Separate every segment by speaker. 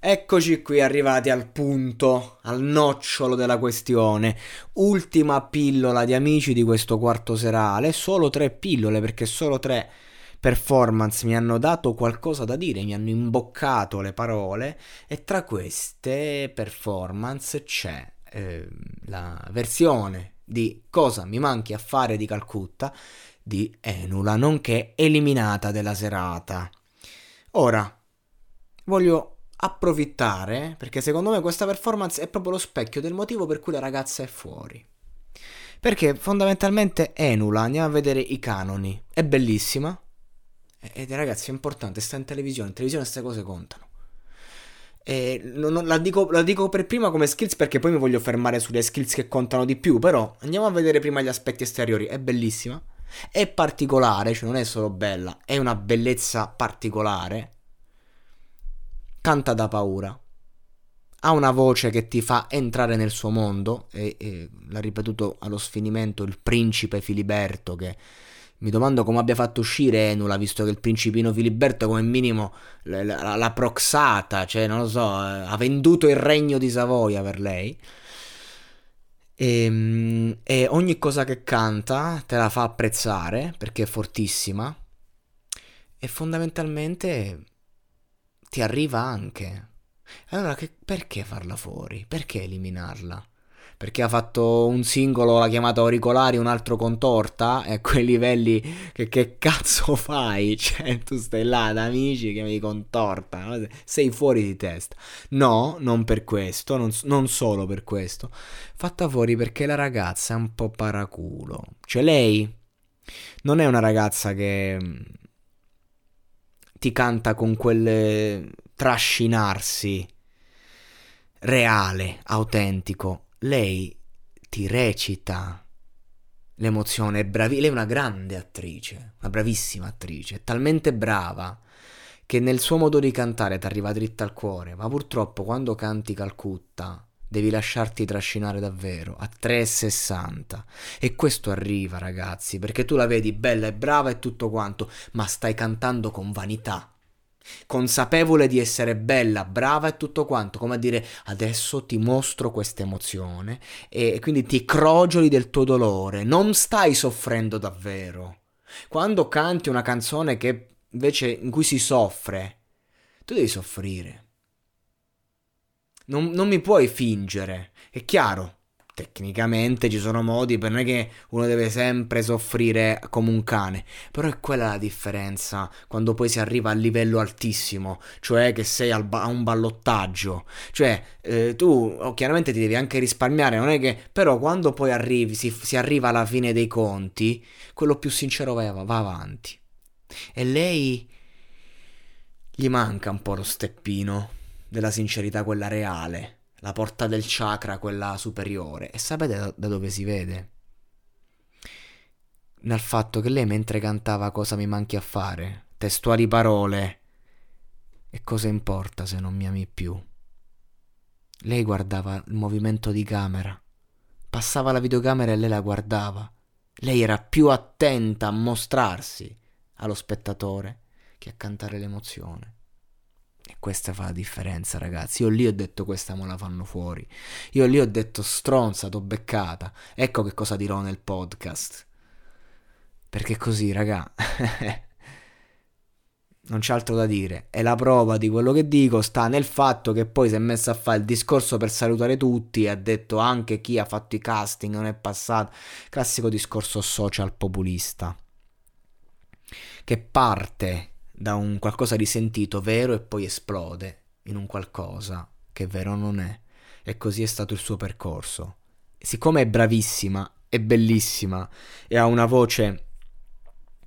Speaker 1: Eccoci qui arrivati al punto, al nocciolo della questione. Ultima pillola di amici di questo quarto serale. Solo tre pillole perché solo tre performance mi hanno dato qualcosa da dire, mi hanno imboccato le parole e tra queste performance c'è eh, la versione di Cosa mi manchi a fare di Calcutta di Enula, nonché eliminata della serata. Ora, voglio approfittare, perché secondo me questa performance è proprio lo specchio del motivo per cui la ragazza è fuori. Perché fondamentalmente Enula, andiamo a vedere i canoni, è bellissima. Ed ragazzi è importante, sta in televisione, in televisione queste cose contano. E non, non, la, dico, la, dico, per prima come skills perché poi mi voglio fermare sulle skills che contano di più. Però andiamo a vedere prima gli aspetti esteriori. È bellissima. È particolare, cioè non è solo bella, è una bellezza particolare canta da paura. Ha una voce che ti fa entrare nel suo mondo e, e l'ha ripetuto allo sfinimento il principe Filiberto che mi domando come abbia fatto uscire Enula, visto che il principino Filiberto come minimo l'ha proxata, cioè non lo so, ha venduto il regno di Savoia per lei. E, ehm, e, ogni cosa che canta te la fa apprezzare perché è fortissima. E fondamentalmente ti arriva anche. Allora che, perché farla fuori? Perché eliminarla? Perché ha fatto un singolo, l'ha chiamato Auricolari, un altro con torta? E a quei livelli che, che cazzo fai? Cioè, tu stai là da amici che mi con torta, no? sei fuori di testa. No, non per questo, non, non solo per questo. Fatta fuori perché la ragazza è un po' paraculo. Cioè, lei non è una ragazza che ti canta con quel trascinarsi reale, autentico. Lei ti recita l'emozione, è bravi- lei è una grande attrice, una bravissima attrice, è talmente brava che nel suo modo di cantare ti arriva dritta al cuore, ma purtroppo quando canti Calcutta devi lasciarti trascinare davvero a 3,60 e questo arriva ragazzi perché tu la vedi bella e brava e tutto quanto ma stai cantando con vanità consapevole di essere bella, brava e tutto quanto, come a dire adesso ti mostro questa emozione e quindi ti crogioli del tuo dolore, non stai soffrendo davvero. Quando canti una canzone che invece in cui si soffre, tu devi soffrire. Non, non mi puoi fingere. È chiaro, tecnicamente ci sono modi per non è che uno deve sempre soffrire come un cane, però è quella la differenza quando poi si arriva a livello altissimo, cioè che sei ba- a un ballottaggio, cioè eh, tu oh, chiaramente ti devi anche risparmiare, non è che però quando poi arrivi, si, si arriva alla fine dei conti, quello più sincero va, va avanti. E lei gli manca un po' lo steppino della sincerità, quella reale, la porta del chakra, quella superiore. E sapete da, dove si vede? Nel fatto che lei mentre cantava cosa mi manchi a fare, testuali parole, e cosa importa se non mi ami più? Lei guardava il movimento di camera, passava la videocamera e lei la guardava. Lei era più attenta a mostrarsi allo spettatore che a cantare l'emozione. E questa fa la differenza, ragazzi. Io lì ho detto questa me la fanno fuori. Io lì ho detto stronza, t'ho beccata. Ecco che cosa dirò nel podcast. Perché così, raga. non c'è altro da dire. E la prova di quello che dico sta nel fatto che poi si è messo a fare il discorso per salutare tutti ha detto anche chi ha fatto i casting non è passato. Classico discorso social populista. Che parte da un qualcosa di sentito vero e poi esplode in un qualcosa che vero non è. E così è stato il suo percorso. Siccome è bravissima, è bellissima e ha una voce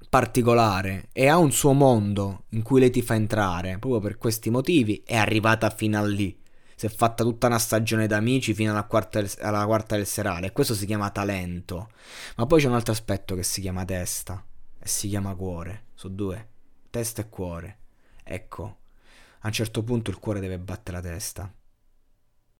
Speaker 1: particolare e ha un suo mondo in cui lei ti fa entrare, proprio per questi motivi è arrivata fino a lì. Si è fatta tutta una stagione d'amici fino alla quarta, del, alla quarta del serale e questo si chiama talento. Ma poi c'è un altro aspetto che si chiama testa e si chiama cuore. Sono due testa e cuore. Ecco, a un certo punto il cuore deve battere la testa.